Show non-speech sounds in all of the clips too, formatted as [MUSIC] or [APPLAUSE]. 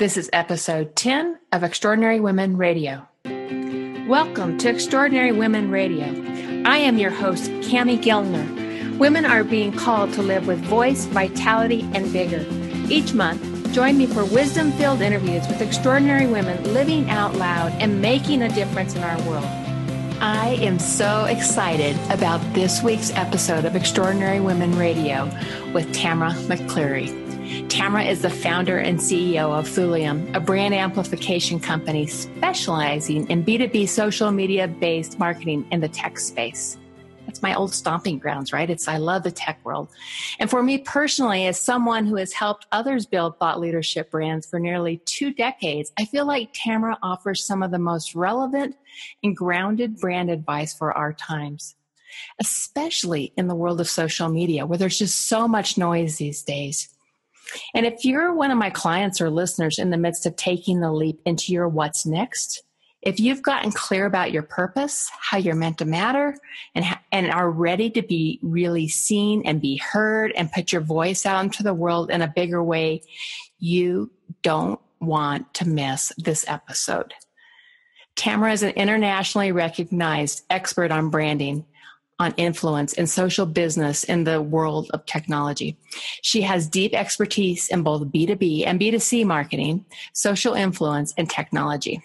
This is episode 10 of Extraordinary Women Radio. Welcome to Extraordinary Women Radio. I am your host, Cami Gellner. Women are being called to live with voice, vitality, and vigor. Each month, join me for wisdom filled interviews with extraordinary women living out loud and making a difference in our world. I am so excited about this week's episode of Extraordinary Women Radio with Tamara McCleary. Tamara is the founder and CEO of Thulium, a brand amplification company specializing in B2B social media based marketing in the tech space. That's my old stomping grounds, right? It's I love the tech world. And for me personally, as someone who has helped others build thought leadership brands for nearly two decades, I feel like Tamara offers some of the most relevant and grounded brand advice for our times, especially in the world of social media where there's just so much noise these days. And if you're one of my clients or listeners in the midst of taking the leap into your what's next, if you've gotten clear about your purpose, how you're meant to matter, and, and are ready to be really seen and be heard and put your voice out into the world in a bigger way, you don't want to miss this episode. Tamara is an internationally recognized expert on branding on influence and social business in the world of technology. She has deep expertise in both B2B and B2C marketing, social influence, and technology.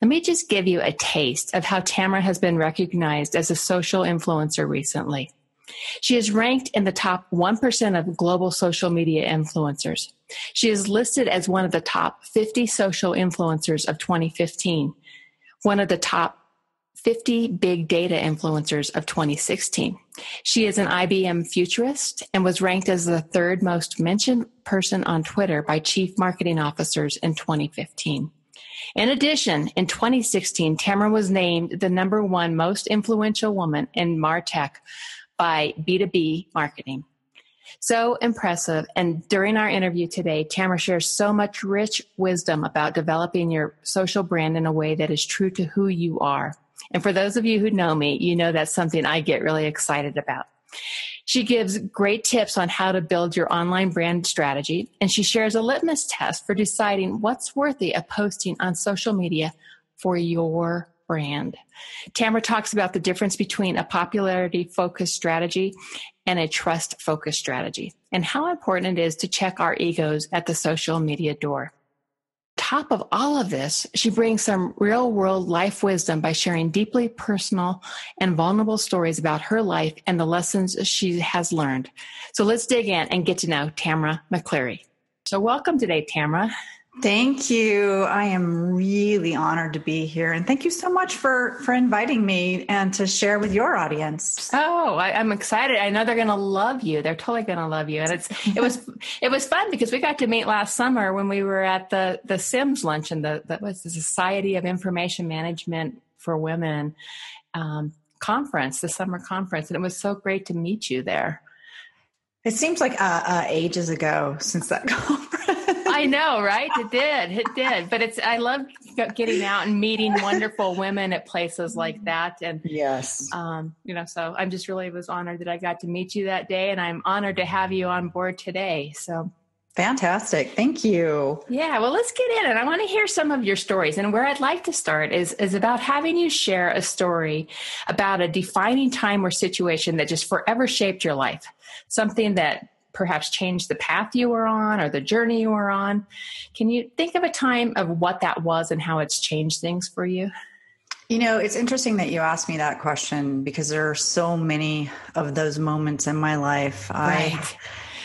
Let me just give you a taste of how Tamara has been recognized as a social influencer recently. She is ranked in the top 1% of global social media influencers. She is listed as one of the top 50 social influencers of 2015, one of the top 50 big data influencers of 2016. She is an IBM futurist and was ranked as the third most mentioned person on Twitter by chief marketing officers in 2015. In addition, in 2016, Tamara was named the number one most influential woman in MarTech by B2B marketing. So impressive. And during our interview today, Tamara shares so much rich wisdom about developing your social brand in a way that is true to who you are. And for those of you who know me, you know that's something I get really excited about. She gives great tips on how to build your online brand strategy, and she shares a litmus test for deciding what's worthy of posting on social media for your brand. Tamara talks about the difference between a popularity focused strategy and a trust focused strategy, and how important it is to check our egos at the social media door top of all of this, she brings some real world life wisdom by sharing deeply personal and vulnerable stories about her life and the lessons she has learned. So let's dig in and get to know Tamara McCleary. So welcome today, Tamara. Thank you. I am really honored to be here, and thank you so much for for inviting me and to share with your audience. Oh, I, am excited! I know they're going to love you. They're totally going to love you, and it's it was it was fun because we got to meet last summer when we were at the the Sims luncheon. The that was the Society of Information Management for Women um, conference, the summer conference, and it was so great to meet you there. It seems like uh, uh, ages ago since that [LAUGHS] conference. I know, right? It did. It did. But it's, I love getting out and meeting wonderful women at places like that. And yes, um, you know, so I'm just really was honored that I got to meet you that day and I'm honored to have you on board today. So Fantastic. Thank you. Yeah, well, let's get in it. I want to hear some of your stories. And where I'd like to start is, is about having you share a story about a defining time or situation that just forever shaped your life. Something that perhaps changed the path you were on or the journey you were on. Can you think of a time of what that was and how it's changed things for you? You know, it's interesting that you asked me that question because there are so many of those moments in my life. Right. I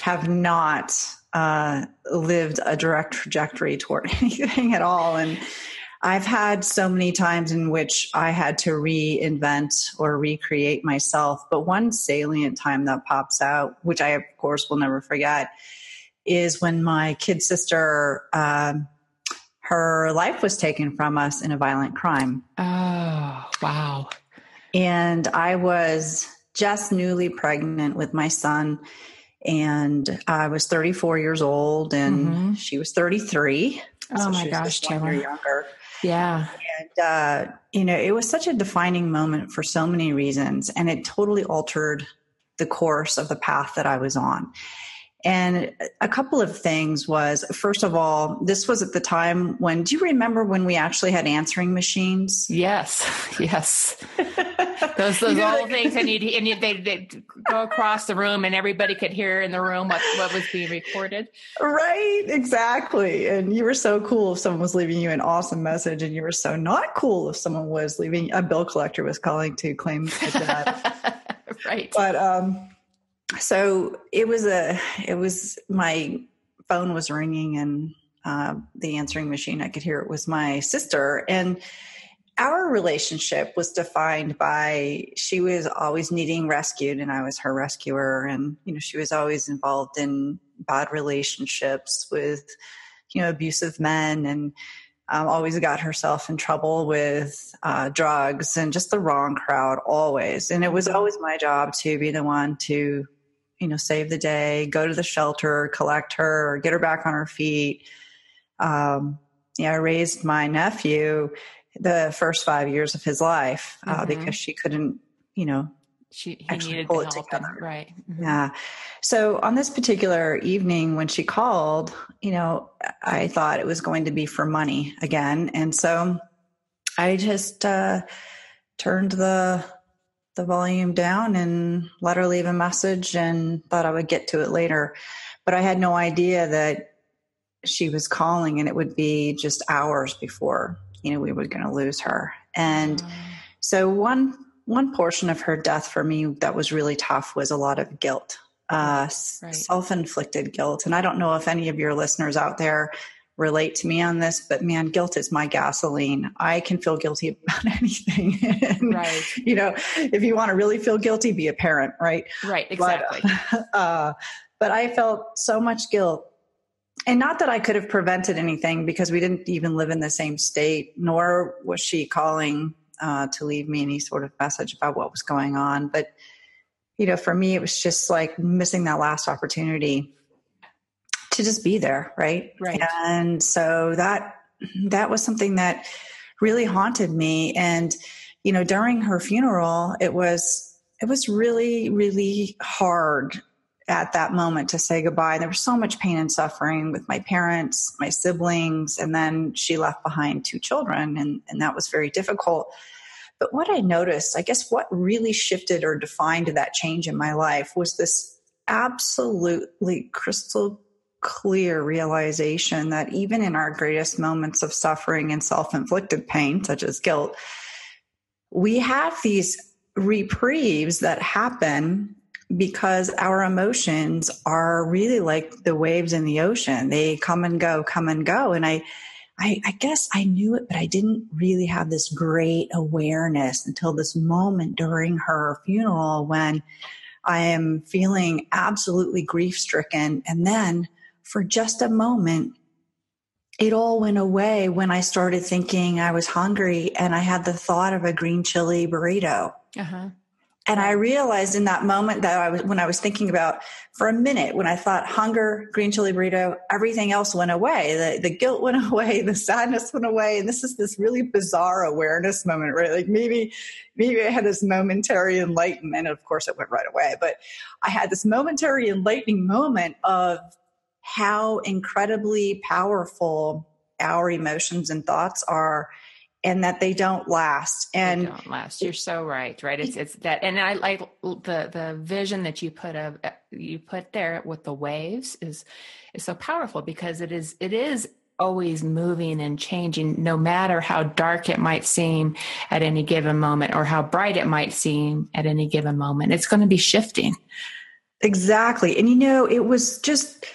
have not uh, lived a direct trajectory toward [LAUGHS] anything at all. And I've had so many times in which I had to reinvent or recreate myself. But one salient time that pops out, which I, of course, will never forget, is when my kid sister, um, her life was taken from us in a violent crime. Oh, wow. And I was just newly pregnant with my son. And I was 34 years old, and mm-hmm. she was 33. Oh so my gosh, Taylor. Younger. Yeah. And, uh, you know, it was such a defining moment for so many reasons, and it totally altered the course of the path that I was on. And a couple of things was first of all, this was at the time when do you remember when we actually had answering machines? Yes, [LAUGHS] yes. those those [LAUGHS] you know, old things, and you and you, they they go across the room, and everybody could hear in the room what what was being recorded. Right, exactly. And you were so cool if someone was leaving you an awesome message, and you were so not cool if someone was leaving a bill collector was calling to claim that. [LAUGHS] right. But um so it was a it was my phone was ringing and uh, the answering machine i could hear it was my sister. And our relationship was defined by she was always needing rescued and i was her rescuer. And you know she was always involved in bad relationships with you know abusive men and um, always got herself in trouble with uh, drugs and just the wrong crowd always. And it was always my job to be the one to you know, save the day, go to the shelter, collect her, or get her back on her feet. Um, yeah, I raised my nephew the first five years of his life uh, mm-hmm. because she couldn't, you know, she he needed pull it together. And, right. Mm-hmm. Yeah. So on this particular evening when she called, you know, I thought it was going to be for money again, and so I just uh, turned the the volume down and let her leave a message and thought I would get to it later. But I had no idea that she was calling and it would be just hours before, you know, we were going to lose her. And mm. so one one portion of her death for me that was really tough was a lot of guilt. Uh, right. self-inflicted guilt and i don't know if any of your listeners out there relate to me on this, but man, guilt is my gasoline. I can feel guilty [LAUGHS] about anything. and, right. You know, if you want to really feel guilty, be a parent, right? Right, exactly. But, [LAUGHS] uh, but I felt so much guilt. And not that I could have prevented anything because we didn't even live in the same state, nor was she calling uh, to leave me any sort of message about what was going on. But, you know, for me, it was just like missing that last opportunity to just be there, right? Right. And so that that was something that really haunted me. And you know, during her funeral, it was it was really really hard at that moment to say goodbye. There was so much pain and suffering with my parents, my siblings, and then she left behind two children, and, and that was very difficult. But what I noticed, I guess what really shifted or defined that change in my life was this absolutely crystal clear realization that even in our greatest moments of suffering and self inflicted pain, such as guilt, we have these reprieves that happen because our emotions are really like the waves in the ocean. They come and go, come and go. And I, I, I, guess I knew it, but I didn't really have this great awareness until this moment during her funeral when I am feeling absolutely grief stricken. And then for just a moment, it all went away when I started thinking I was hungry and I had the thought of a green chili burrito. Uh-huh. And I realized in that moment that I was, when I was thinking about for a minute, when I thought hunger, green chili burrito, everything else went away. The, the guilt went [LAUGHS] away, the sadness went away. And this is this really bizarre awareness moment, right? Like maybe, maybe I had this momentary enlightenment. Of course, it went right away, but I had this momentary enlightening moment of how incredibly powerful our emotions and thoughts are and that they don't last. And they don't last. You're so right right? It's it's that and i like the the vision that you put of uh, you put there with the waves is is so powerful because it is it is always moving and changing no matter how dark it might seem at any given moment or how bright it might seem at any given moment. It's going to be shifting. Exactly. And you know it was just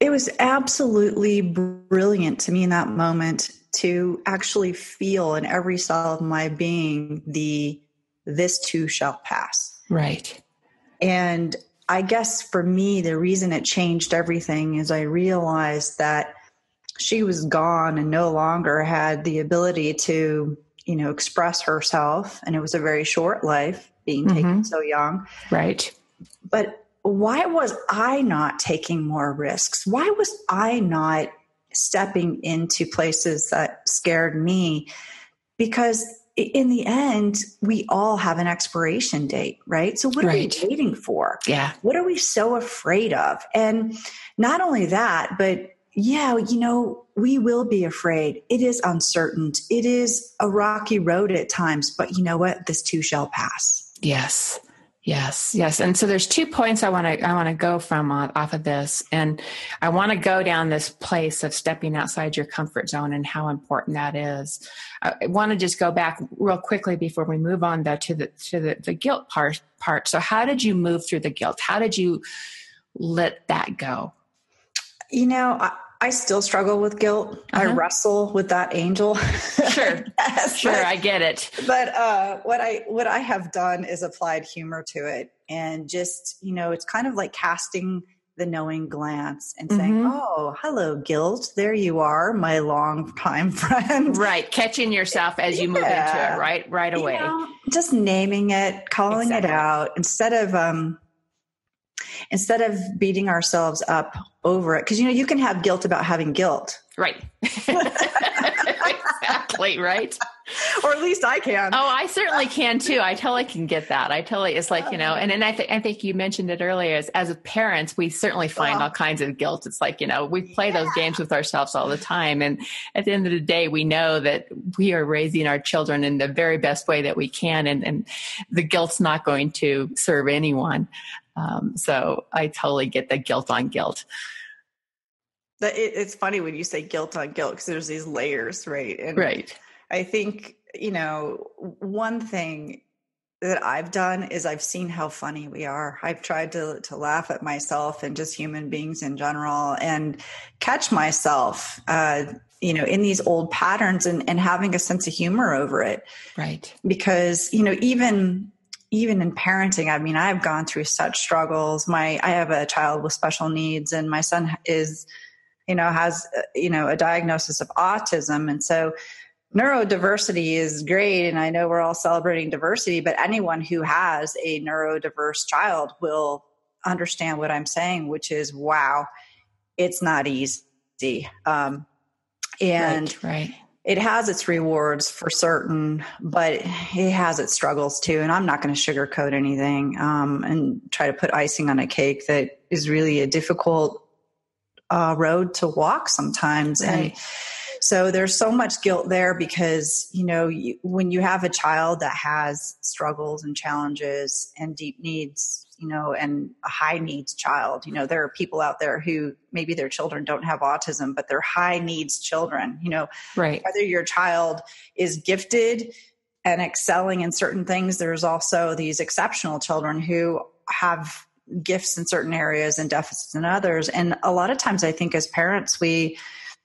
it was absolutely brilliant to me in that moment to actually feel in every cell of my being the this too shall pass. Right. And I guess for me, the reason it changed everything is I realized that she was gone and no longer had the ability to, you know, express herself. And it was a very short life being mm-hmm. taken so young. Right. But why was I not taking more risks? Why was I not stepping into places that scared me? Because in the end, we all have an expiration date, right? So what are right. we waiting for? Yeah. What are we so afraid of? And not only that, but yeah, you know, we will be afraid. It is uncertain. It is a rocky road at times, but you know what? This too shall pass. Yes. Yes, yes. And so there's two points I want to I want to go from off of this and I want to go down this place of stepping outside your comfort zone and how important that is. I want to just go back real quickly before we move on though to the to the, the guilt part part. So how did you move through the guilt? How did you let that go? You know, I, I still struggle with guilt. Uh-huh. I wrestle with that angel. [LAUGHS] Sure. sure, but, I get it. But uh, what I what I have done is applied humor to it and just, you know, it's kind of like casting the knowing glance and saying, mm-hmm. "Oh, hello, guilt. There you are, my long-time [LAUGHS] friend." Right, catching yourself as you yeah. move into it, right, right away. You know, just naming it, calling exactly. it out instead of um, instead of beating ourselves up over it because you know you can have guilt about having guilt. Right. [LAUGHS] Exactly right? Or at least i can. Oh i certainly can too. I totally can get that. I totally it's like you know and, and I, th- I think you mentioned it earlier as, as parents we certainly find all kinds of guilt. It's like you know we play yeah. those games with ourselves all the time and at the end of the day we know that we are raising our children in the very best way that we can and, and the guilt's not going to serve anyone um, so I totally get the guilt on guilt. it's funny when you say guilt on guilt because there's these layers, right? And right. I think you know one thing that I've done is I've seen how funny we are. I've tried to to laugh at myself and just human beings in general, and catch myself. Uh, you know in these old patterns and, and having a sense of humor over it right because you know even even in parenting, I mean, I've gone through such struggles. My, I have a child with special needs and my son is, you know, has, uh, you know, a diagnosis of autism. And so neurodiversity is great. And I know we're all celebrating diversity, but anyone who has a neurodiverse child will understand what I'm saying, which is, wow, it's not easy. Um, and right, right it has its rewards for certain, but it has its struggles too. And I'm not going to sugarcoat anything um, and try to put icing on a cake that is really a difficult uh, road to walk sometimes. Right. And so there's so much guilt there because, you know, you, when you have a child that has struggles and challenges and deep needs, you know, and a high needs child. You know, there are people out there who maybe their children don't have autism, but they're high needs children. You know, right. whether your child is gifted and excelling in certain things, there's also these exceptional children who have gifts in certain areas and deficits in others. And a lot of times I think as parents, we,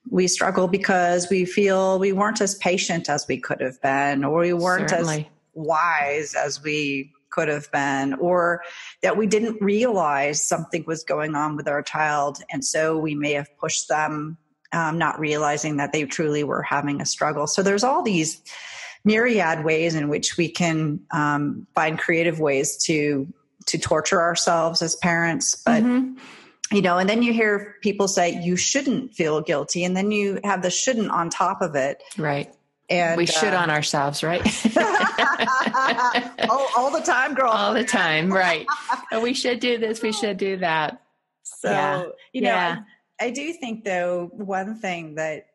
we struggle because we feel we weren't as patient as we could have been, or we weren't Certainly. as wise as we could have been, or that we didn't realize something was going on with our child. And so we may have pushed them, um, not realizing that they truly were having a struggle. So there's all these myriad ways in which we can um, find creative ways to to torture ourselves as parents but mm-hmm. you know and then you hear people say you shouldn't feel guilty and then you have the shouldn't on top of it right and we should uh, on ourselves, right? [LAUGHS] all, all, the time, girl. All the time, [LAUGHS] right? we should do this. We should do that. So, yeah. you know, yeah. I, I do think though one thing that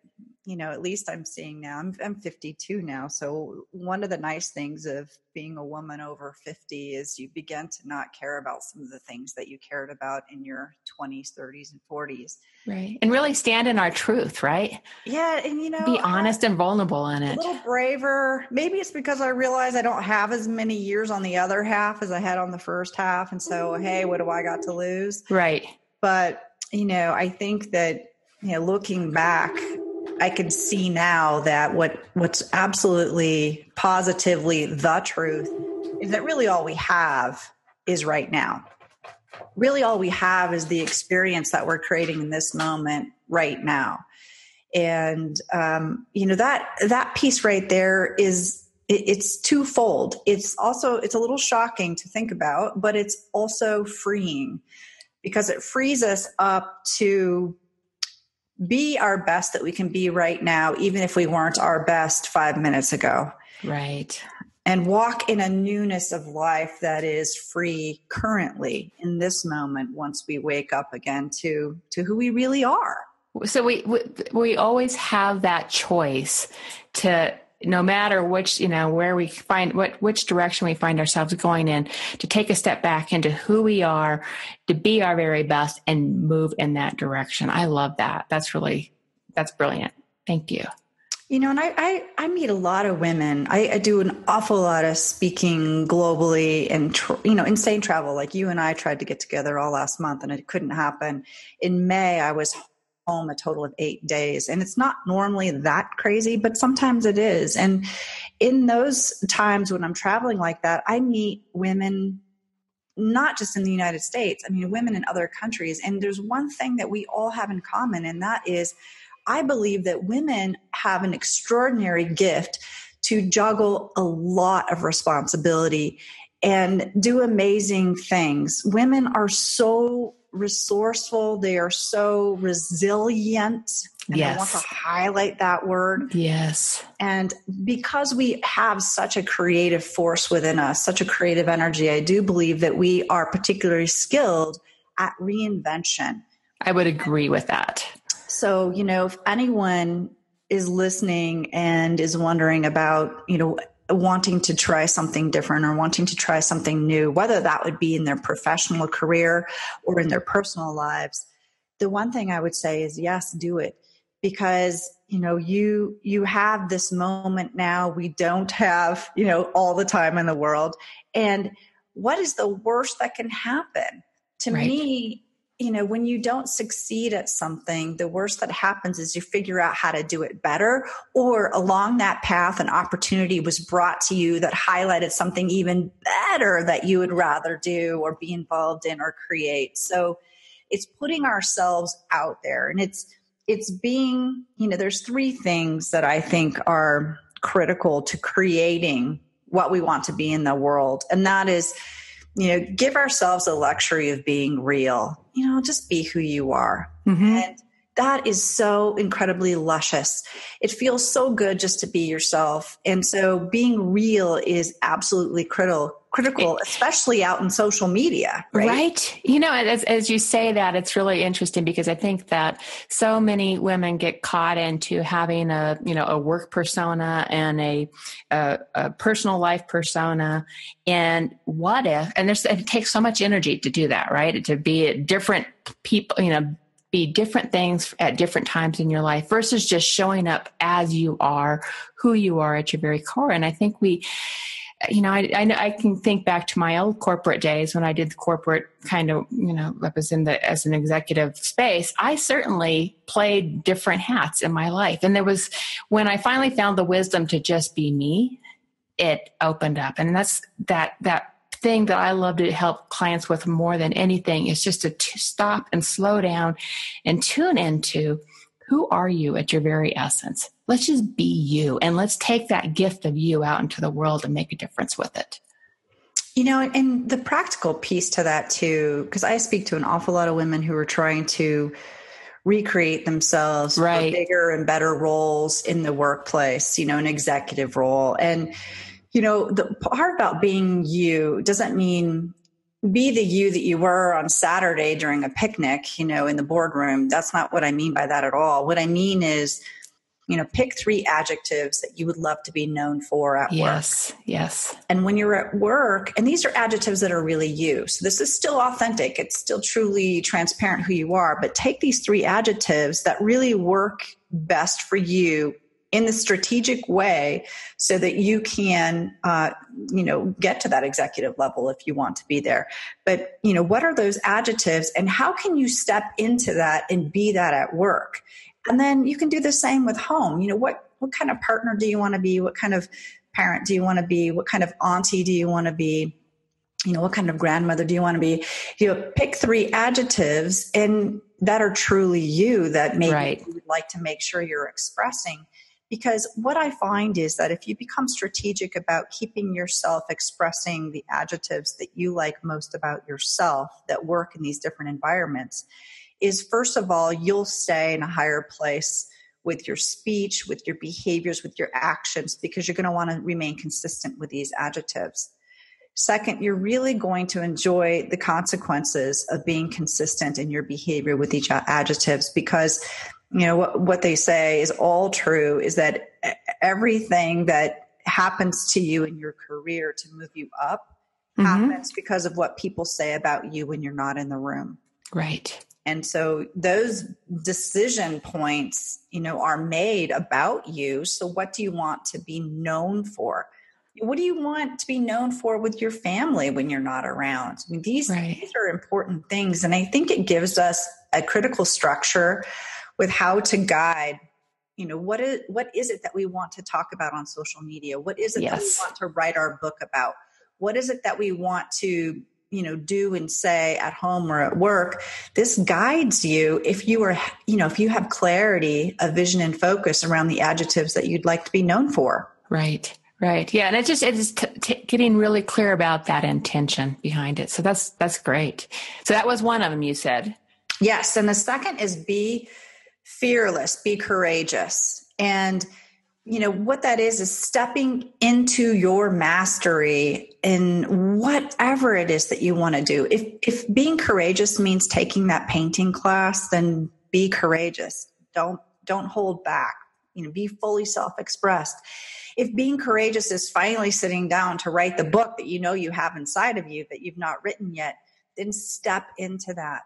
you know, at least I'm seeing now. I'm I'm 52 now, so one of the nice things of being a woman over 50 is you begin to not care about some of the things that you cared about in your 20s, 30s, and 40s. Right, and really stand in our truth, right? Yeah, and you know, be honest and vulnerable in it. A little braver. Maybe it's because I realize I don't have as many years on the other half as I had on the first half, and so hey, what do I got to lose? Right. But you know, I think that you know, looking back I can see now that what what's absolutely positively the truth is that really all we have is right now. Really all we have is the experience that we're creating in this moment right now. And um, you know that that piece right there is it, it's twofold. It's also it's a little shocking to think about, but it's also freeing because it frees us up to be our best that we can be right now, even if we weren't our best five minutes ago. Right. And walk in a newness of life that is free currently in this moment once we wake up again to, to who we really are. So we, we, we always have that choice to no matter which you know where we find what which direction we find ourselves going in to take a step back into who we are to be our very best and move in that direction. I love that. That's really that's brilliant. Thank you. You know and i i, I meet a lot of women. I, I, do an awful lot of speaking globally and tr- you know insane travel. Like you and i tried to get together all last month and it couldn't happen. In may i was home a total of eight days. And it's not normally that crazy, but sometimes it is. And in those times when I'm traveling like that, I meet women not just in the United States, I mean, women in other countries. And there's one thing that we all have in common, and that is I believe that women have an extraordinary gift to juggle a lot of responsibility and do amazing things. Women are so resourceful. They are so resilient. And yes. I want to highlight that word. Yes. And because we have such a creative force within us, such a creative energy, I do believe that we are particularly skilled at reinvention. I would agree with that. So, you know, if anyone is listening and is wondering about, you know, wanting to try something different or wanting to try something new, whether that would be in their professional career or in their personal lives, the one thing I would say is yes, do it. Because you know you you have this moment now we don't have you know all the time in the world. And what is the worst that can happen? To right. me you know, when you don't succeed at something, the worst that happens is you figure out how to do it better, or along that path, an opportunity was brought to you that highlighted something even better that you would rather do or be involved in or create. So it's putting ourselves out there and it's, it's being, you know, there's three things that I think are critical to creating what we want to be in the world. And that is, you know, give ourselves a luxury of being real. You know, just be who you are. Mm-hmm. And that is so incredibly luscious. It feels so good just to be yourself. And so being real is absolutely critical critical, especially out in social media. Right. right. You know, as, as you say that, it's really interesting because I think that so many women get caught into having a, you know, a work persona and a, a, a personal life persona. And what if, and there's, it takes so much energy to do that, right? To be different people, you know, be different things at different times in your life versus just showing up as you are, who you are at your very core. And I think we, you know, I, I, I can think back to my old corporate days when I did the corporate kind of, you know, I was in the as an executive space. I certainly played different hats in my life, and there was when I finally found the wisdom to just be me, it opened up, and that's that that thing that I love to help clients with more than anything is just to t- stop and slow down and tune into who are you at your very essence let's just be you and let's take that gift of you out into the world and make a difference with it. You know, and the practical piece to that too, because I speak to an awful lot of women who are trying to recreate themselves right. for bigger and better roles in the workplace, you know, an executive role. And, you know, the part about being you doesn't mean be the you that you were on Saturday during a picnic, you know, in the boardroom. That's not what I mean by that at all. What I mean is you know, pick three adjectives that you would love to be known for at yes, work. Yes, yes. And when you're at work, and these are adjectives that are really you. So this is still authentic. It's still truly transparent who you are. But take these three adjectives that really work best for you in the strategic way so that you can uh, you know get to that executive level if you want to be there but you know what are those adjectives and how can you step into that and be that at work and then you can do the same with home. You know, what, what kind of partner do you want to be? What kind of parent do you want to be? What kind of auntie do you want to be? You know, what kind of grandmother do you want to be? You know, pick three adjectives and that are truly you that maybe right. you would like to make sure you're expressing. Because what I find is that if you become strategic about keeping yourself expressing the adjectives that you like most about yourself that work in these different environments, is first of all, you'll stay in a higher place with your speech, with your behaviors, with your actions, because you're going to want to remain consistent with these adjectives. Second, you're really going to enjoy the consequences of being consistent in your behavior with each adjectives because you know what, what they say is all true is that everything that happens to you in your career to move you up mm-hmm. happens because of what people say about you when you're not in the room. Right. And so those decision points, you know, are made about you. So what do you want to be known for? What do you want to be known for with your family when you're not around? I mean, these, right. these are important things. And I think it gives us a critical structure with how to guide you know what is what is it that we want to talk about on social media what is it yes. that we want to write our book about what is it that we want to you know do and say at home or at work this guides you if you are you know if you have clarity a vision and focus around the adjectives that you'd like to be known for. Right. Right. Yeah. And it's just it's t- t- getting really clear about that intention behind it. So that's that's great. So that was one of them you said. Yes. And the second is be fearless be courageous. And you know what that is is stepping into your mastery in whatever it is that you want to do. If if being courageous means taking that painting class then be courageous. Don't don't hold back. You know be fully self-expressed. If being courageous is finally sitting down to write the book that you know you have inside of you that you've not written yet then step into that.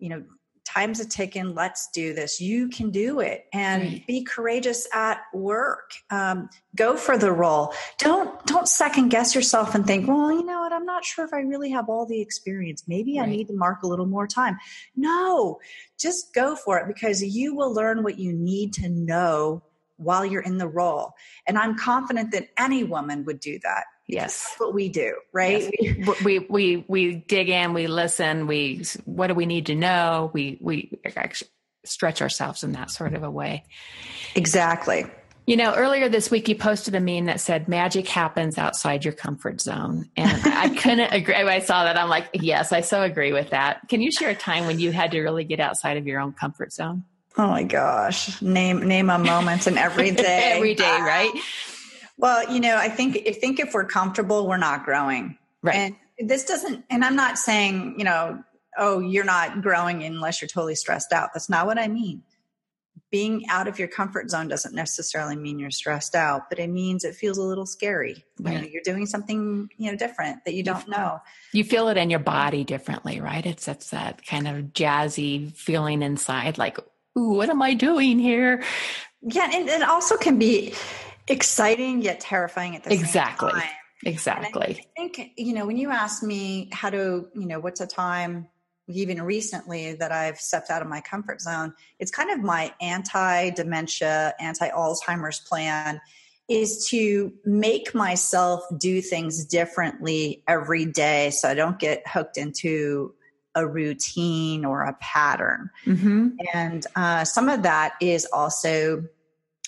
You know time's a ticking let's do this. You can do it and right. be courageous at work. Um, go for the role. Don't don't second guess yourself and think well you know what? I'm not sure if i really have all the experience. Maybe right. i need to mark a little more time. No just go for it because you will learn what you need to know while you're in the role. And i'm confident that any woman would do that Yes. That's what we do, right? Yes. We, we, we dig in, we listen, we, what do we need to know? We, we actually stretch ourselves in that sort of a way. Exactly. You know, earlier this week you posted a meme that said magic happens outside your comfort zone. And I couldn't [LAUGHS] agree. When I saw that, I'm like, yes, I so agree with that. Can you share a time when you had to really get outside of your own comfort zone? Oh my gosh. Name name a moment in every day. [LAUGHS] every day, right? Well, you know, I think I think if we're comfortable, we're not growing. Right. And this doesn't and I'm not saying, you know, oh, you're not growing unless you're totally stressed out. That's not what I mean. Being out of your comfort zone doesn't necessarily mean you're stressed out, but it means it feels a little scary. Right. You know, you're doing something, you know, different that you, you don't know. You feel it in your body differently, right? It's it's that kind of jazzy feeling inside, like, ooh, what am I doing here? Yeah, and it also can be exciting yet terrifying at the exactly. same time. Exactly. Exactly. I think, you know, when you ask me how to, you know, what's a time even recently that I've stepped out of my comfort zone, it's kind of my anti dementia, anti Alzheimer's plan is to make myself do things differently every day so I don't get hooked into a routine or a pattern. Mm-hmm. And uh, some of that is also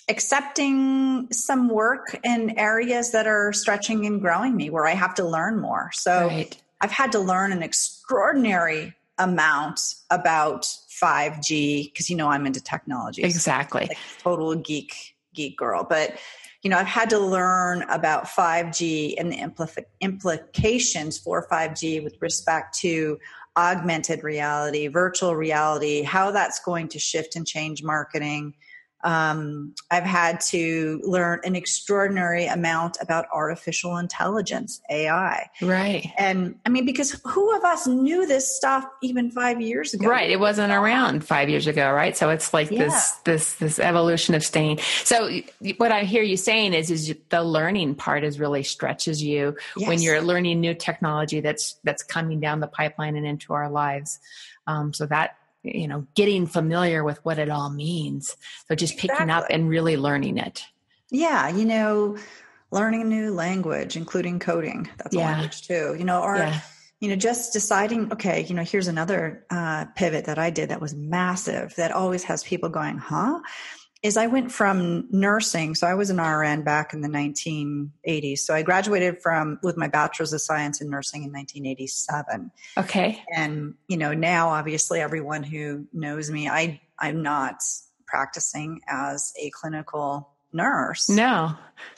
accepting some work in areas that are stretching and growing me where I have to learn more. So right. I've had to learn an extraordinary amount about 5G because you know I'm into technology. Exactly. Like total geek geek girl. But you know, I've had to learn about 5G and the impl- implications for 5G with respect to augmented reality, virtual reality, how that's going to shift and change marketing, um, I've had to learn an extraordinary amount about artificial intelligence, AI. Right. And I mean, because who of us knew this stuff even five years ago? Right. It wasn't around five years ago, right? So it's like yeah. this, this, this evolution of staying. So what I hear you saying is, is the learning part is really stretches you yes. when you're learning new technology that's, that's coming down the pipeline and into our lives. Um, so that you know getting familiar with what it all means so just exactly. picking up and really learning it yeah you know learning a new language including coding that's yeah. a language too you know or yeah. you know just deciding okay you know here's another uh, pivot that i did that was massive that always has people going huh is I went from nursing. So I was an RN back in the 1980s. So I graduated from with my bachelor's of science in nursing in 1987. Okay. And you know, now obviously everyone who knows me, I I'm not practicing as a clinical nurse. No.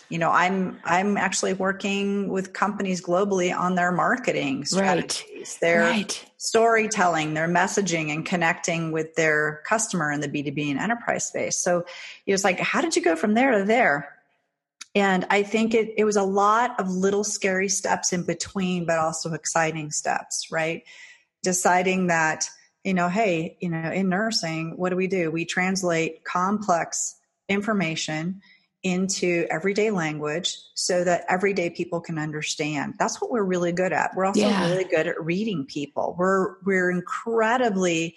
You know, I'm I'm actually working with companies globally on their marketing strategies, right. their right. storytelling, their messaging and connecting with their customer in the B2B and enterprise space. So it was like, how did you go from there to there? And I think it, it was a lot of little scary steps in between, but also exciting steps, right? Deciding that, you know, hey, you know, in nursing, what do we do? We translate complex information into everyday language so that everyday people can understand. That's what we're really good at. We're also yeah. really good at reading people. We're we're incredibly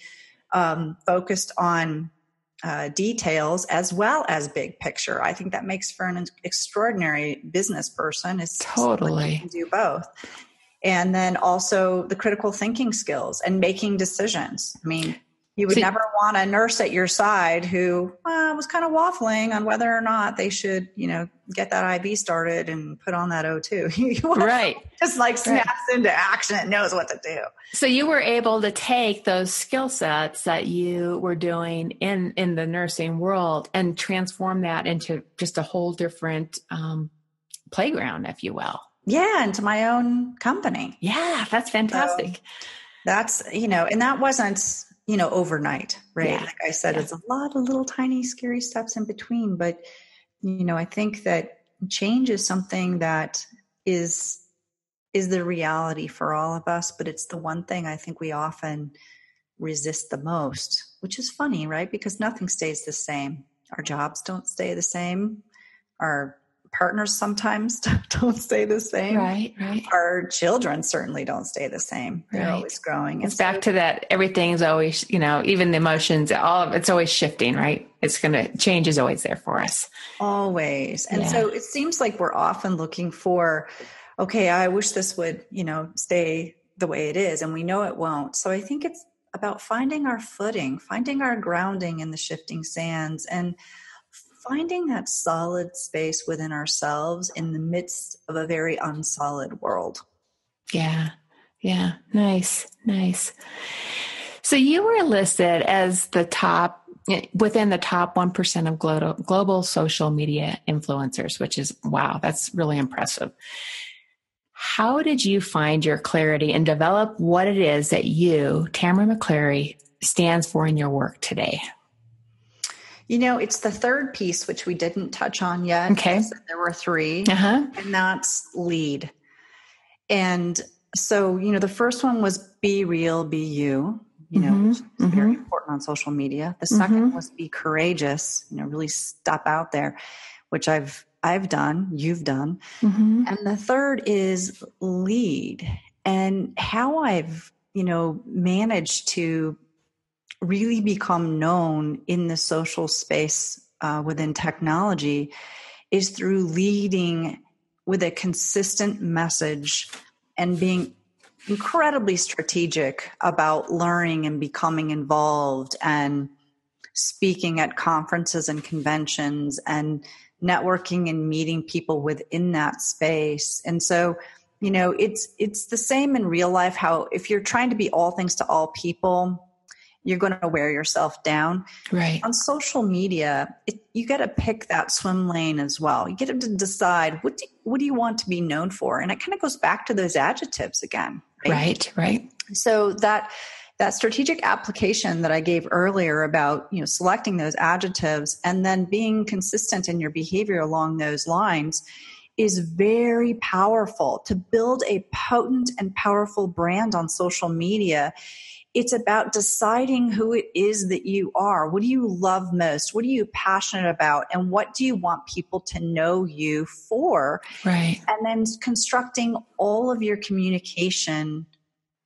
um, focused on uh, details as well as big picture. I think that makes for an extraordinary business person. Is totally can do both, and then also the critical thinking skills and making decisions. I mean, you would never want a nurse at your side who uh, was kind of waffling on whether or not they should, you know, get that IV started and put on that O2. [LAUGHS] right. Just like snaps right. into action and knows what to do. So you were able to take those skill sets that you were doing in in the nursing world and transform that into just a whole different um, playground, if you will. Yeah, into my own company. Yeah, that's fantastic. So that's you know, and that wasn't you know, overnight, right? Yeah. Like I said, yeah. it's a lot of little tiny scary steps in between. But, you know, I think that change is something that is is the reality for all of us, but it's the one thing I think we often resist the most, which is funny, right? Because nothing stays the same. Our jobs don't stay the same. Our partners sometimes [LAUGHS] don't stay the same. Right, right. Our children certainly don't stay the same. They're right. always growing. It's back to that everything's always, you know, even the emotions, all of it's always shifting, right? It's going to change is always there for us. Always. And yeah. so it seems like we're often looking for, okay, I wish this would, you know, stay the way it is. And we know it won't. So I think it's about finding our footing, finding our grounding in the shifting sands and finding that solid space within ourselves in the midst of a very unsolid world. Yeah. Yeah. Nice. Nice. So you were listed as the top eh, within the top 1% of global, global social media influencers, which is wow, that's really impressive. How did you find your clarity and develop what it is that you, Tamara McCleary, stands for in your work today? You know, it's the third piece, which we didn't touch on yet. Okay. There were 3 uh-huh. and that's lead. And so, you know, the first one was be real, be you, you know, mm-hmm. which is mm-hmm. very important on social media. The 2nd mm-hmm. was be courageous, you know, really step out there, which I've I've done, you've done. Mm-hmm. And the third is lead. And how I've, you know, managed to really become known in the social space uh, within technology is through leading with a consistent message and being incredibly strategic about learning and becoming involved and speaking at conferences and conventions and networking and meeting people within that space. And so you know it's it's the same in real life how if you're trying to be all things to all people you're going to wear yourself down. Right. On social media, it, you got to pick that swim lane as well. You get to decide what do, what do you want to be known for, and it kind of goes back to those adjectives again. Right. Right. right. So that that strategic application that I gave earlier about you know selecting those adjectives and then being consistent in your behavior along those lines is very powerful to build a potent and powerful brand on social media it's about deciding who it is that you are. What do you love most? What are you passionate about? And what do you want people to know you for? Right. And then constructing all of your communication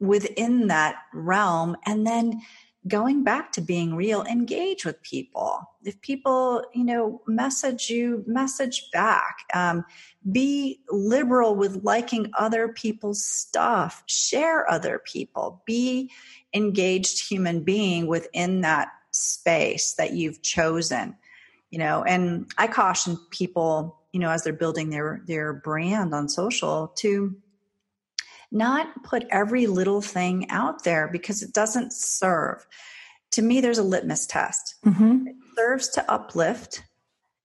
within that realm. And then going back to being real, engage with people. If people, you know, message you, message back. Um, be liberal with liking other people's stuff. Share other people. Be engaged human being within that space that you've chosen you know, and I caution people, you know, as they're building their their brand on social to not put every little thing out there because it doesn't serve. To me, there's a litmus test. Mm-hmm. It serves to uplift,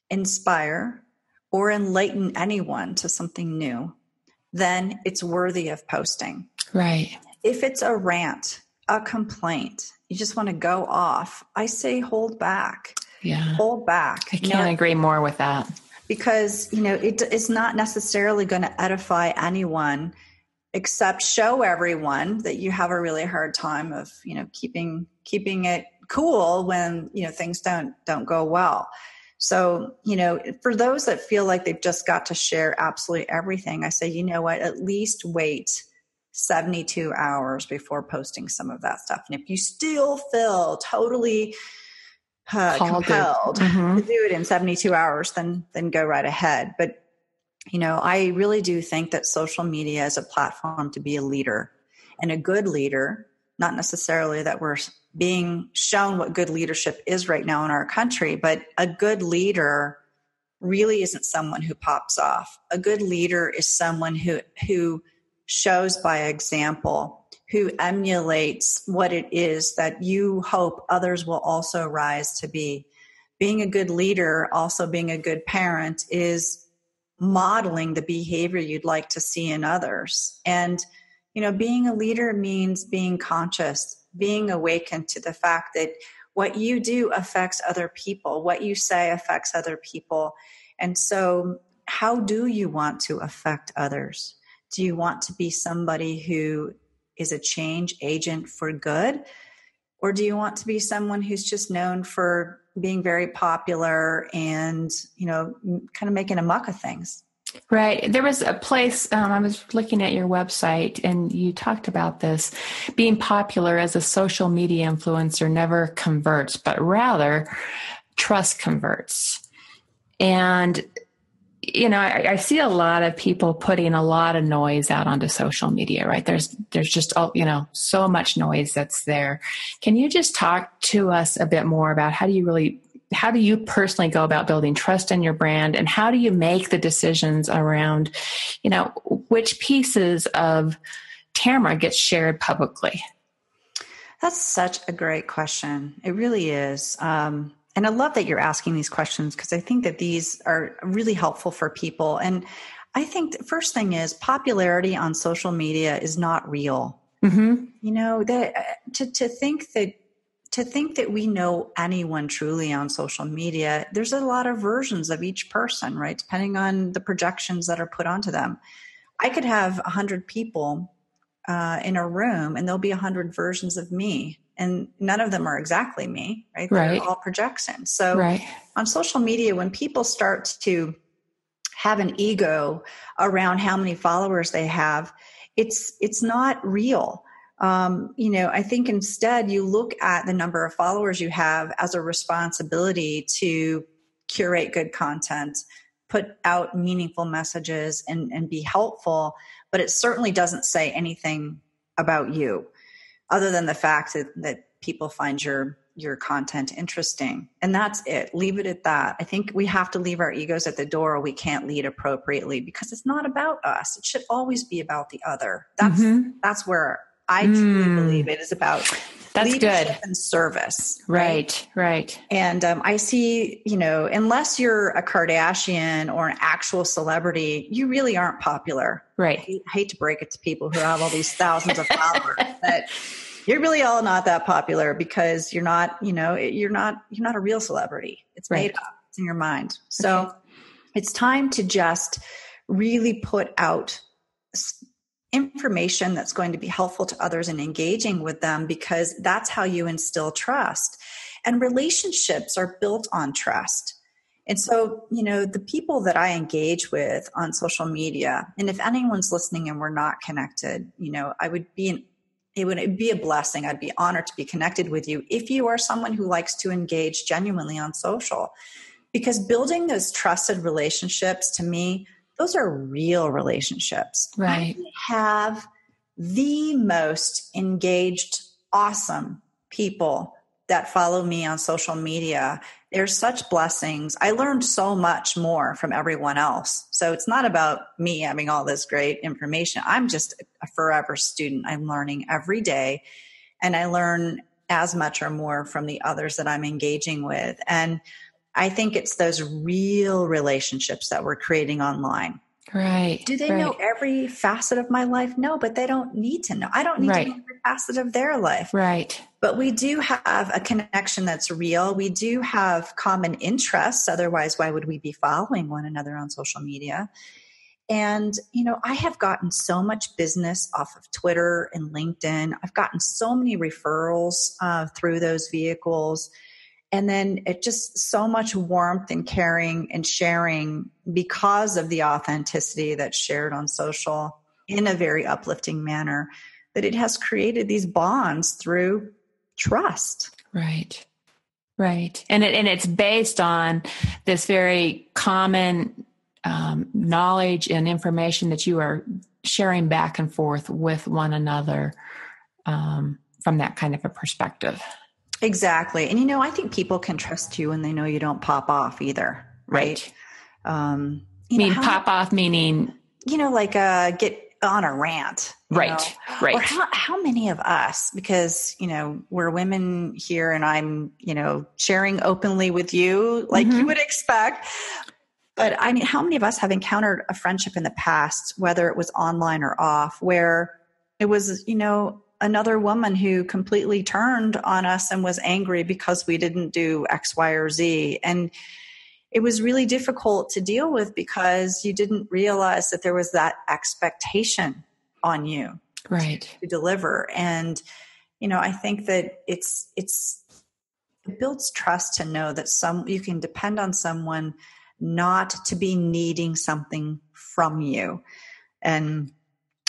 inspire, or enlighten anyone to something new, then it's worthy of posting. Right. If it's a rant, a complaint, you just want to go off, I say hold back. Yeah. Hold back. I can't agree more with that. Because, you know, it, it's not necessarily going to edify anyone except show everyone that you have a really hard time of, you know, keeping keeping it cool when, you know, things don't don't go well. So, you know, for those that feel like they've just got to share absolutely everything, I say, you know what, at least wait 72 hours before posting some of that stuff. And if you still feel totally uh, compelled mm-hmm. to do it in 72 hours, then then go right ahead. But you know, I really do think that social media is a platform to be a leader and a good leader, not necessarily that we're being shown what good leadership is right now in our country, but a good leader really isn't someone who pops off. A good leader is someone who who shows by example, who emulates what it is that you hope others will also rise to be. Being a good leader, also being a good parent is modeling the behavior you'd like to see in others. And you know, being a leader means being conscious being awakened to the fact that what you do affects other people, what you say affects other people. And so, how do you want to affect others? Do you want to be somebody who is a change agent for good? Or do you want to be someone who's just known for being very popular and, you know, kind of making a muck of things? Right. There was a place, um, I was looking at your website and you talked about this. Being popular as a social media influencer never converts, but rather trust converts. And, you know, I, I, see a lot of people putting a lot of noise out onto social media, right? There's, there's just, all you know, so much noise that's there. Can you just talk to us a bit more about how do you really how do you personally go about building trust in your brand and how do you make the decisions around you know which pieces of tamara gets shared publicly that's such a great question it really is um, and i love that you're asking these questions because i think that these are really helpful for people and i think the first thing is popularity on social media is not real mm-hmm. you know that uh, to, to think that to think that we know anyone truly on social media, there's a lot of versions of each person, right? Depending on the projections that are put onto them. I could have 100 people uh, in a room and there'll be 100 versions of me. And none of them are exactly me, right? They're right. all projections. So right. on social media, when people start to have an ego around how many followers they have, it's it's not real um, you know, I think instead you look at the number of followers you have as a responsibility to curate good content, put out meaningful messages, and, and be helpful. But it certainly doesn't say anything about you, other than the fact that, that people find your your content interesting. And that's it. Leave it at that. I think we have to leave our egos at the door. Or we can't lead appropriately because it's not about us. It should always be about the other. That's mm-hmm. that's where I truly mm. believe it is about that's good and service. Right, right. right. And um, I see, you know, unless you're a Kardashian or an actual celebrity, you really aren't popular. Right. I hate, hate to break it to people who have all these thousands of followers, [LAUGHS] but you're really all not that popular because you're not, you know, you're not, you're not a real celebrity. It's right. made up. It's in your mind. So okay. it's time to just really put out information that's going to be helpful to others and engaging with them because that's how you instill trust. And relationships are built on trust. And so, you know, the people that I engage with on social media, and if anyone's listening and we're not connected, you know, I would be an it would be a blessing. I'd be honored to be connected with you if you are someone who likes to engage genuinely on social. Because building those trusted relationships to me those are real relationships. Right. I have the most engaged, awesome people that follow me on social media. They're such blessings. I learned so much more from everyone else. So it's not about me having all this great information. I'm just a forever student. I'm learning every day and I learn as much or more from the others that I'm engaging with. And I think it's those real relationships that we're creating online. Right. Do they right. know every facet of my life? No, but they don't need to know. I don't need right. to know every facet of their life. Right. But we do have a connection that's real. We do have common interests. Otherwise, why would we be following one another on social media? And, you know, I have gotten so much business off of Twitter and LinkedIn. I've gotten so many referrals uh, through those vehicles and then it just so much warmth and caring and sharing because of the authenticity that's shared on social in a very uplifting manner that it has created these bonds through trust. Right. Right. And it and it's based on this very common um, knowledge and information that you are sharing back and forth with one another um, from that kind of a perspective Exactly. And you know, I think people can trust you when they know you don't pop off either. Right. right. Um, you mean know, pop off meaning, you know, like, uh, get on a rant. Right. Know? Right. Or how, how many of us, because, you know, we're women here and I'm, you know, sharing openly with you like mm-hmm. you would expect. But I mean, how many of us have encountered a friendship in the past, whether it was online or off, where it was, you know, another woman who completely turned on us and was angry because we didn't do X, Y, or Z. And it was really difficult to deal with because you didn't realize that there was that expectation on you right. to deliver. And you know i think that it's it's it builds trust to know that some you can depend on someone not to be needing something from you. And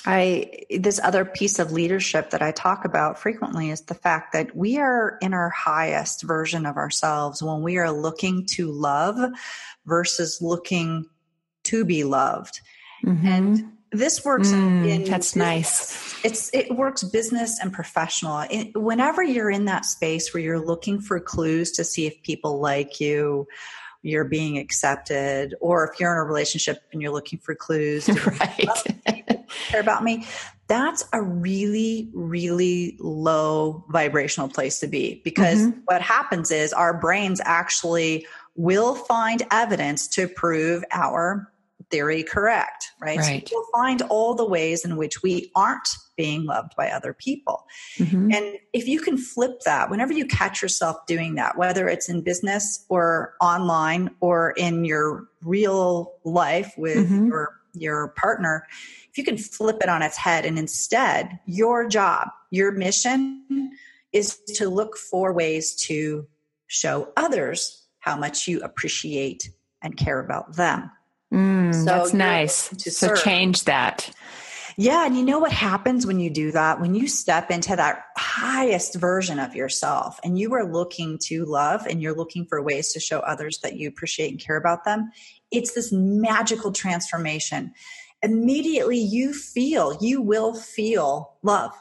I this other piece of leadership that I talk about frequently is the fact that we are in our highest version of ourselves when we are looking to love versus looking to be loved. Mm-hmm. And this works mm, in that's business. nice. It's it works business and professional. It, whenever you're in that space where you're looking for clues to see if people like you you're being accepted, or if you're in a relationship and you're looking for clues, [LAUGHS] right? [LAUGHS] care about me. That's a really, really low vibrational place to be because mm-hmm. what happens is our brains actually will find evidence to prove our theory correct, right? right. So we'll find all the ways in which we aren't being loved by other people. Mm-hmm. And if you can flip that, whenever you catch yourself doing that, whether it's in business or online or in your real life with mm-hmm. your your partner, if you can flip it on its head and instead your job, your mission is to look for ways to show others how much you appreciate and care about them. Mm, so that's nice. To so change that. Yeah. And you know what happens when you do that? When you step into that highest version of yourself and you are looking to love and you're looking for ways to show others that you appreciate and care about them, it's this magical transformation. Immediately you feel, you will feel love.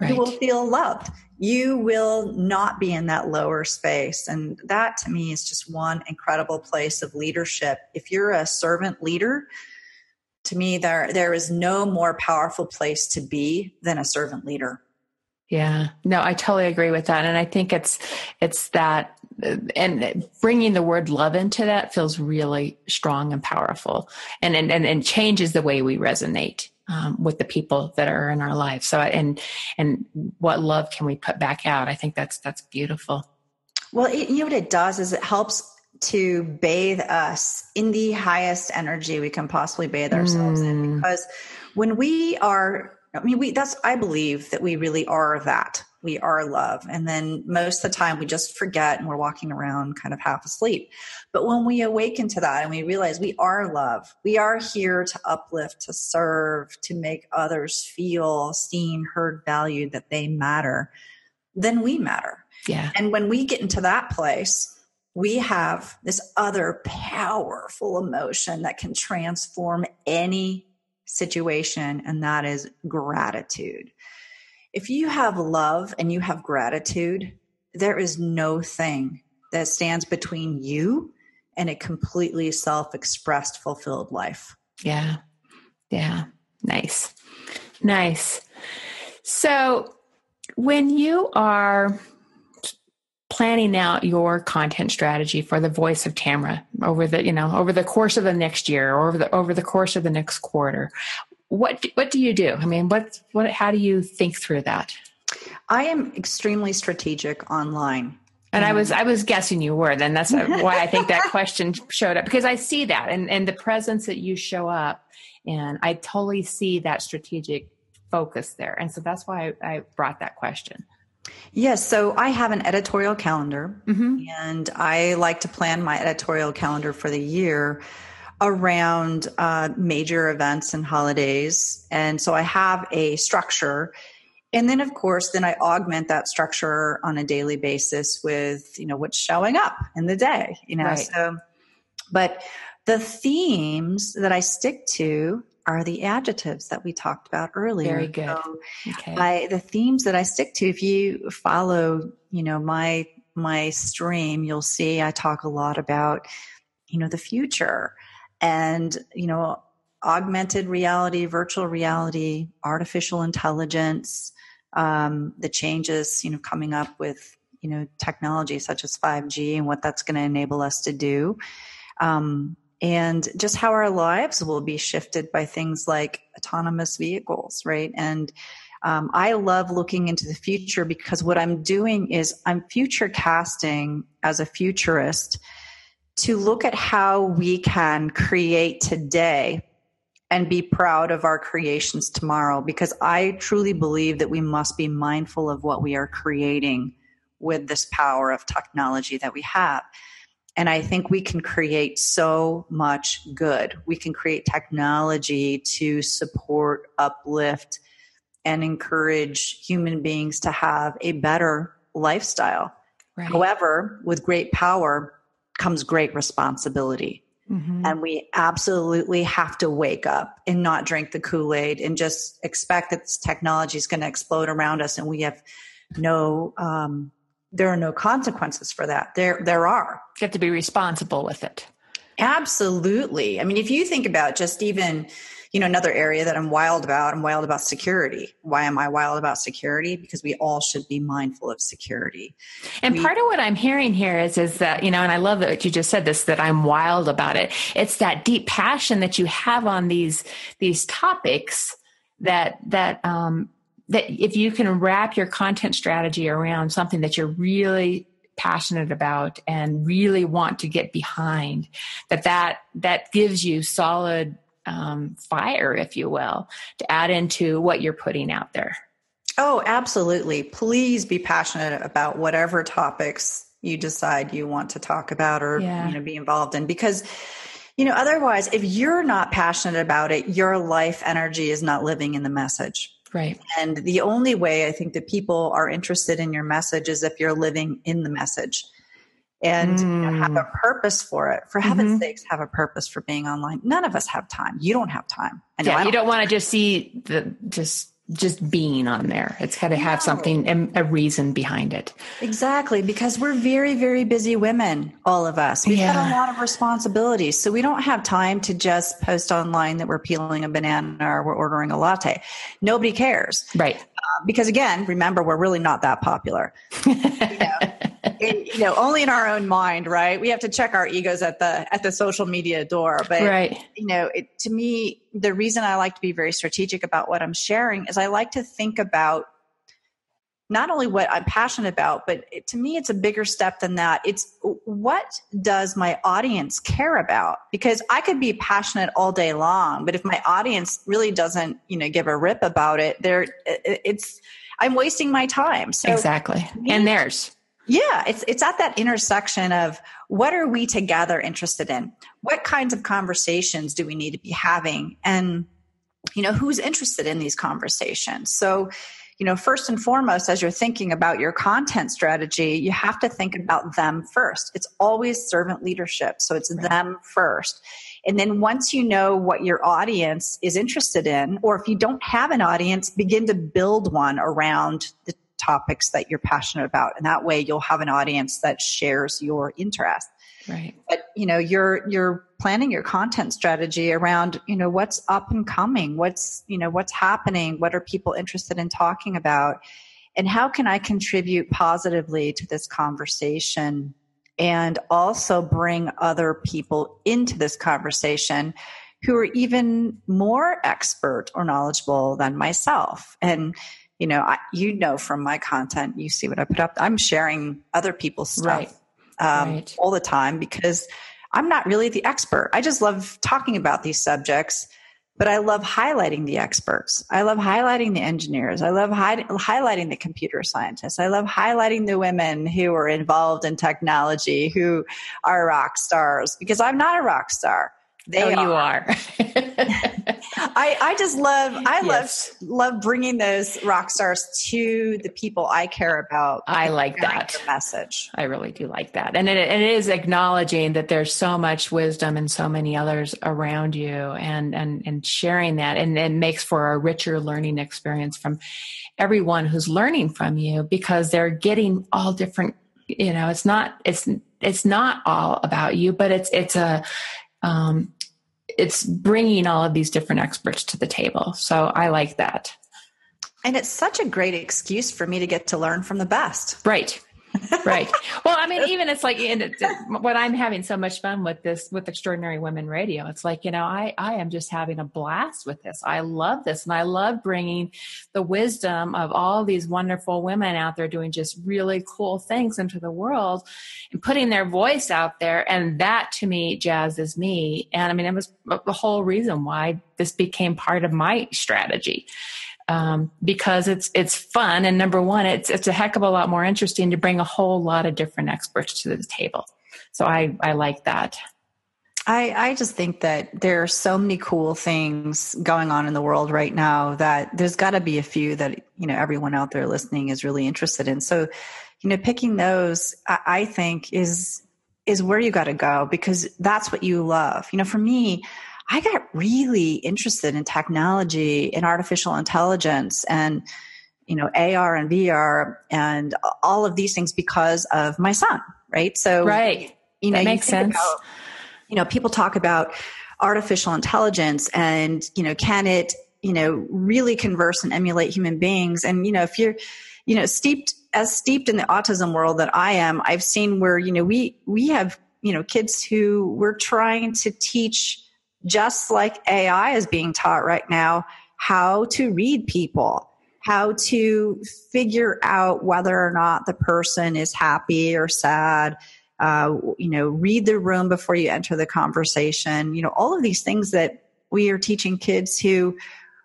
Right. You will feel loved you will not be in that lower space. And that to me is just one incredible place of leadership. If you're a servant leader, to me there there is no more powerful place to be than a servant leader. Yeah. No, I totally agree with that and I think it's it's that and bringing the word love into that feels really strong and powerful and and and, and changes the way we resonate um, with the people that are in our lives. So, and and what love can we put back out? I think that's that's beautiful. Well, it, you know what it does is it helps to bathe us in the highest energy we can possibly bathe ourselves mm. in. Because when we are, I mean, we that's I believe that we really are that we are love. And then most of the time we just forget and we're walking around kind of half asleep. But when we awaken to that and we realize we are love, we are here to uplift, to serve, to make others feel seen, heard, valued, that they matter, then we matter. Yeah. And when we get into that place, we have this other powerful emotion that can transform any situation, and that is gratitude. If you have love and you have gratitude, there is no thing that stands between you and a completely self expressed, fulfilled life. Yeah. Yeah. Nice. Nice. So, when you are planning out your content strategy for the voice of Tamara over the, you know, over the course of the next year or over the over the course of the next quarter, what what do you do? I mean, what what how do you think through that? I am extremely strategic online. And I was I was guessing you were. Then that's [LAUGHS] why I think that question showed up because I see that and and the presence that you show up, and I totally see that strategic focus there, and so that's why I, I brought that question. Yes, so I have an editorial calendar, mm-hmm. and I like to plan my editorial calendar for the year around uh, major events and holidays, and so I have a structure. And then of course then i augment that structure on a daily basis with you know what's showing up in the day you know right. so. But the themes that i stick to are the adjectives that we talked about earlier. Very good. So okay. I, the themes that i stick to if you follow you know my my stream you'll see i talk a lot about you know the future and you know augmented reality virtual reality artificial intelligence um, the changes you know coming up with you know technology such as 5G and what that's going to enable us to do. Um, and just how our lives will be shifted by things like autonomous vehicles, right? And um, I love looking into the future because what I'm doing is I'm future casting as a futurist to look at how we can create today and be proud of our creations tomorrow because I truly believe that we must be mindful of what we are creating with this power of technology that we have. And I think we can create so much good. We can create technology to support, uplift, and encourage human beings to have a better lifestyle. Right. However, with great power comes great responsibility. Mm-hmm. And we absolutely have to wake up and not drink the Kool Aid and just expect that this technology is going to explode around us and we have no, um, there are no consequences for that. There, there are. You have to be responsible with it. Absolutely. I mean, if you think about just even, you know, another area that I'm wild about, I'm wild about security. Why am I wild about security? Because we all should be mindful of security. And we, part of what I'm hearing here is, is that, you know, and I love that you just said this, that I'm wild about it. It's that deep passion that you have on these, these topics that, that, um, that if you can wrap your content strategy around something that you're really passionate about and really want to get behind that that that gives you solid um, fire, if you will, to add into what you're putting out there. Oh, absolutely. Please be passionate about whatever topics you decide you want to talk about or yeah. you know be involved in because you know otherwise if you're not passionate about it your life energy is not living in the message right and the only way i think that people are interested in your message is if you're living in the message and mm. you know, have a mm. purpose for it. For heaven's mm-hmm. sakes, have a purpose for being online. None of us have time. You don't have time. I yeah, I don't you don't want to just see the just just being on there. It's got to have no. something, a reason behind it. Exactly, because we're very, very busy women, all of us. We've yeah. got a lot of responsibilities. So we don't have time to just post online that we're peeling a banana or we're ordering a latte. Nobody cares. Right. Uh, because again, remember, we're really not that popular. [LAUGHS] you know? In, you know, only in our own mind, right? We have to check our egos at the at the social media door. But right. you know, it, to me, the reason I like to be very strategic about what I'm sharing is I like to think about not only what I'm passionate about, but it, to me, it's a bigger step than that. It's what does my audience care about? Because I could be passionate all day long, but if my audience really doesn't, you know, give a rip about it, there, it's I'm wasting my time. So exactly, me, and theirs. Yeah, it's it's at that intersection of what are we together interested in? What kinds of conversations do we need to be having? And you know, who's interested in these conversations? So, you know, first and foremost, as you're thinking about your content strategy, you have to think about them first. It's always servant leadership. So it's right. them first. And then once you know what your audience is interested in, or if you don't have an audience, begin to build one around the topics that you're passionate about. And that way you'll have an audience that shares your interest. Right. But you know, you're you're planning your content strategy around, you know, what's up and coming, what's, you know, what's happening, what are people interested in talking about, and how can I contribute positively to this conversation and also bring other people into this conversation who are even more expert or knowledgeable than myself. And you know, I, you know from my content, you see what I put up. I'm sharing other people's stuff right. Um, right. all the time because I'm not really the expert. I just love talking about these subjects, but I love highlighting the experts. I love highlighting the engineers. I love hi- highlighting the computer scientists. I love highlighting the women who are involved in technology, who are rock stars, because I'm not a rock star. They oh, you are. [LAUGHS] I, I just love I yes. love love bringing those rock stars to the people I care about. I like that message. I really do like that, and it, and it is acknowledging that there's so much wisdom and so many others around you, and and and sharing that, and it makes for a richer learning experience from everyone who's learning from you because they're getting all different. You know, it's not it's it's not all about you, but it's it's a um, it's bringing all of these different experts to the table. So I like that. And it's such a great excuse for me to get to learn from the best. Right right. Well, I mean, even it's like it, [LAUGHS] what I'm having so much fun with this with Extraordinary Women Radio. It's like you know, I I am just having a blast with this. I love this, and I love bringing the wisdom of all these wonderful women out there doing just really cool things into the world and putting their voice out there. And that to me jazzes me. And I mean, it was the whole reason why this became part of my strategy um, because it's it's fun and number one, it's it's a heck of a lot more interesting to bring a whole lot of different experts to the table. So I I like that. I, I just think that there are so many cool things going on in the world right now that there's got to be a few that you know everyone out there listening is really interested in. So, you know, picking those I, I think is is where you got to go because that's what you love. You know, for me, I got really interested in technology and artificial intelligence and you know AR and VR and all of these things because of my son, right? So right, you know, that makes you sense. About, you know, people talk about artificial intelligence and you know, can it you know really converse and emulate human beings? And you know, if you're you know steeped as steeped in the autism world that I am, I've seen where you know we we have you know kids who we're trying to teach just like AI is being taught right now, how to read people, how to figure out whether or not the person is happy or sad. Uh, you know, read the room before you enter the conversation. You know, all of these things that we are teaching kids who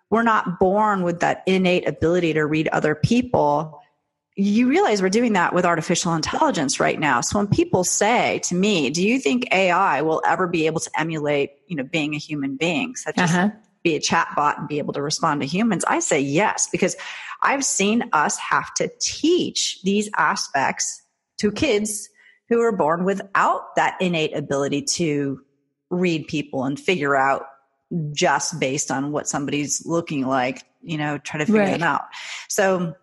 were not born with that innate ability to read other people you realize we're doing that with artificial intelligence right now. So when people say to me, "Do you think AI will ever be able to emulate, you know, being a human being, such uh-huh. as be a chatbot and be able to respond to humans?" I say yes because I've seen us have to teach these aspects to kids who are born without that innate ability to read people and figure out just based on what somebody's looking like, you know, try to figure right. them out. So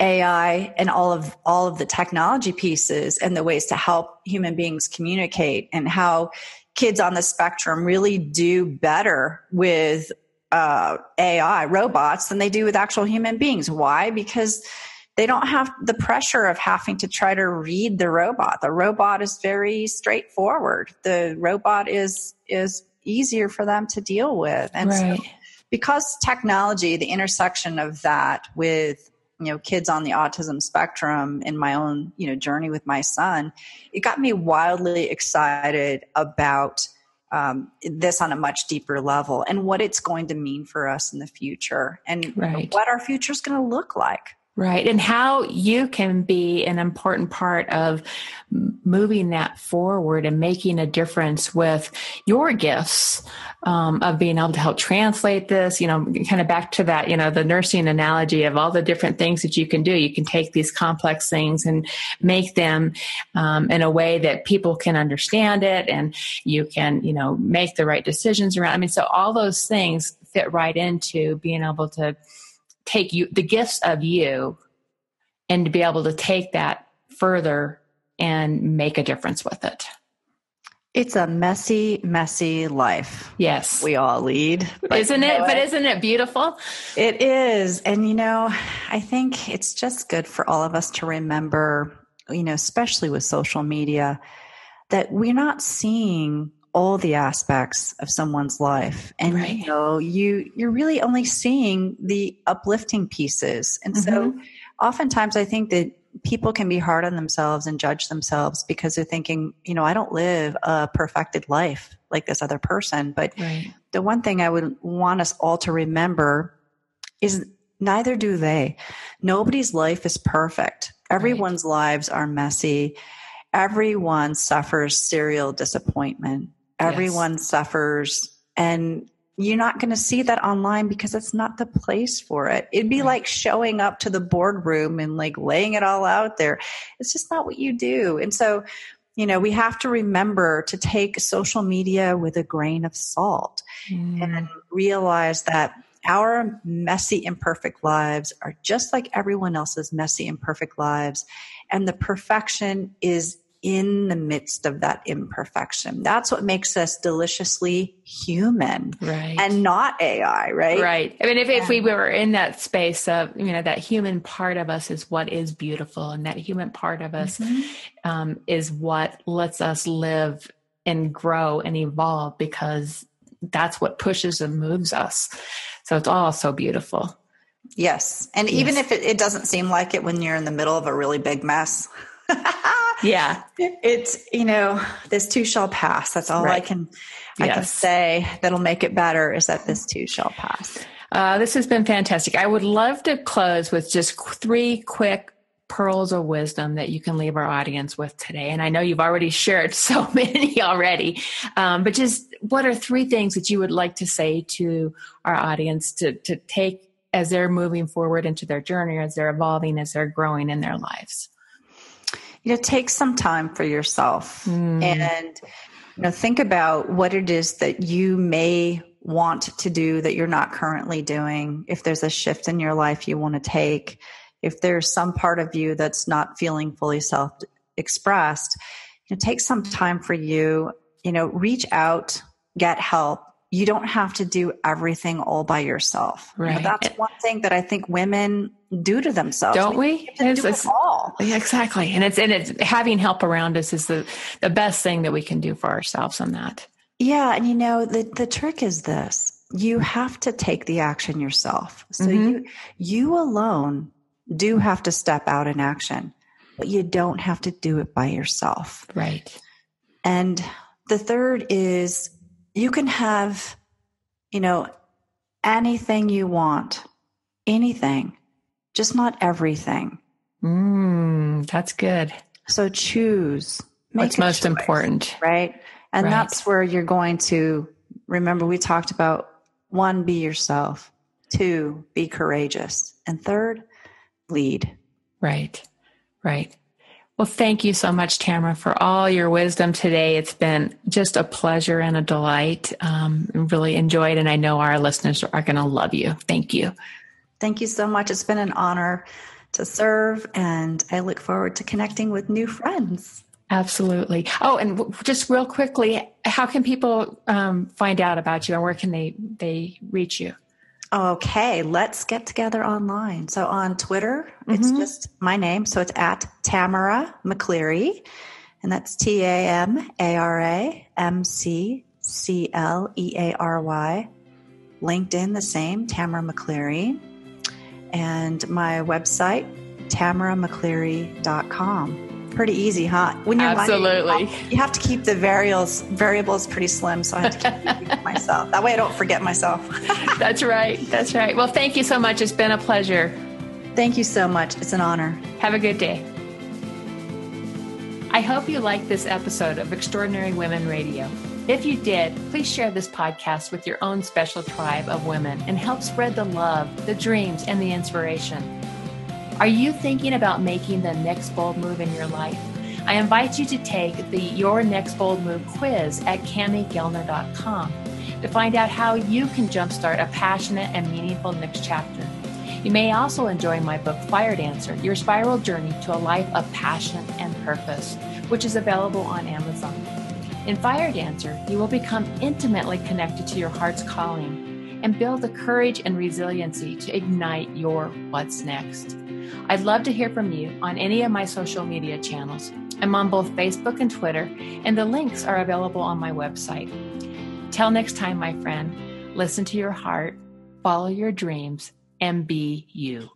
AI and all of all of the technology pieces and the ways to help human beings communicate and how kids on the spectrum really do better with uh, AI robots than they do with actual human beings. Why? Because they don't have the pressure of having to try to read the robot. The robot is very straightforward. The robot is is easier for them to deal with, and right. so because technology, the intersection of that with you know kids on the autism spectrum in my own you know journey with my son it got me wildly excited about um, this on a much deeper level and what it's going to mean for us in the future and right. what our future is going to look like Right. And how you can be an important part of moving that forward and making a difference with your gifts um, of being able to help translate this, you know, kind of back to that, you know, the nursing analogy of all the different things that you can do. You can take these complex things and make them um, in a way that people can understand it and you can, you know, make the right decisions around. I mean, so all those things fit right into being able to take you the gifts of you and to be able to take that further and make a difference with it. It's a messy, messy life. Yes. We all lead. Isn't it? But isn't it beautiful? It is. And, you know, I think it's just good for all of us to remember, you know, especially with social media, that we're not seeing all the aspects of someone's life and right. you know you you're really only seeing the uplifting pieces and mm-hmm. so oftentimes i think that people can be hard on themselves and judge themselves because they're thinking, you know, I don't live a perfected life like this other person. But right. the one thing I would want us all to remember is neither do they. Nobody's life is perfect. Everyone's right. lives are messy. Everyone suffers serial disappointment. Everyone yes. suffers and you're not going to see that online because it's not the place for it. It'd be right. like showing up to the boardroom and like laying it all out there. It's just not what you do. And so, you know, we have to remember to take social media with a grain of salt mm. and realize that our messy, imperfect lives are just like everyone else's messy, imperfect lives. And the perfection is in the midst of that imperfection. That's what makes us deliciously human right. and not AI, right? Right. I mean, if, if we were in that space of, you know, that human part of us is what is beautiful, and that human part of us mm-hmm. um, is what lets us live and grow and evolve because that's what pushes and moves us. So it's all so beautiful. Yes. And yes. even if it, it doesn't seem like it when you're in the middle of a really big mess. Yeah. It's, you know, this too shall pass. That's all right. I can I yes. can say that'll make it better is that this too shall pass. Uh, this has been fantastic. I would love to close with just three quick pearls of wisdom that you can leave our audience with today. And I know you've already shared [LAUGHS] so many already, um, but just what are three things that you would like to say to our audience to, to take as they're moving forward into their journey, as they're evolving, as they're growing in their lives? You know take some time for yourself mm. and you know think about what it is that you may want to do that you're not currently doing if there's a shift in your life you want to take if there's some part of you that's not feeling fully self expressed you know take some time for you you know reach out get help you don't have to do everything all by yourself. Right. You know, that's one thing that I think women do to themselves. Don't we? we? It's, do it's, all. Exactly. And it's and it's having help around us is the the best thing that we can do for ourselves on that. Yeah, and you know the the trick is this. You have to take the action yourself. So mm-hmm. you you alone do have to step out in action, but you don't have to do it by yourself. Right. And the third is you can have, you know, anything you want, anything, just not everything. Mm, that's good. So choose. What's most choice, important. Right. And right. that's where you're going to remember we talked about one, be yourself, two, be courageous, and third, lead. Right. Right. Well, thank you so much, Tamara, for all your wisdom today. It's been just a pleasure and a delight. Um, really enjoyed, and I know our listeners are going to love you. Thank you. Thank you so much. It's been an honor to serve, and I look forward to connecting with new friends. Absolutely. Oh, and just real quickly, how can people um, find out about you, and where can they they reach you? Okay, let's get together online. So on Twitter, mm-hmm. it's just my name. So it's at Tamara McCleary, and that's T A M A R A M C C L E A R Y. LinkedIn, the same, Tamara McCleary. And my website, tamaramccleary.com pretty easy, huh? When you're absolutely, you have to keep the variables variables pretty slim, so I have to keep [LAUGHS] myself. That way, I don't forget myself. [LAUGHS] That's right. That's right. Well, thank you so much. It's been a pleasure. Thank you so much. It's an honor. Have a good day. I hope you liked this episode of Extraordinary Women Radio. If you did, please share this podcast with your own special tribe of women and help spread the love, the dreams, and the inspiration. Are you thinking about making the next bold move in your life? I invite you to take the Your Next Bold Move quiz at CamiGellner.com to find out how you can jumpstart a passionate and meaningful next chapter. You may also enjoy my book, Fire Dancer Your Spiral Journey to a Life of Passion and Purpose, which is available on Amazon. In Fire Dancer, you will become intimately connected to your heart's calling and build the courage and resiliency to ignite your what's next. I'd love to hear from you on any of my social media channels. I'm on both Facebook and Twitter, and the links are available on my website. Till next time, my friend, listen to your heart, follow your dreams, and be you.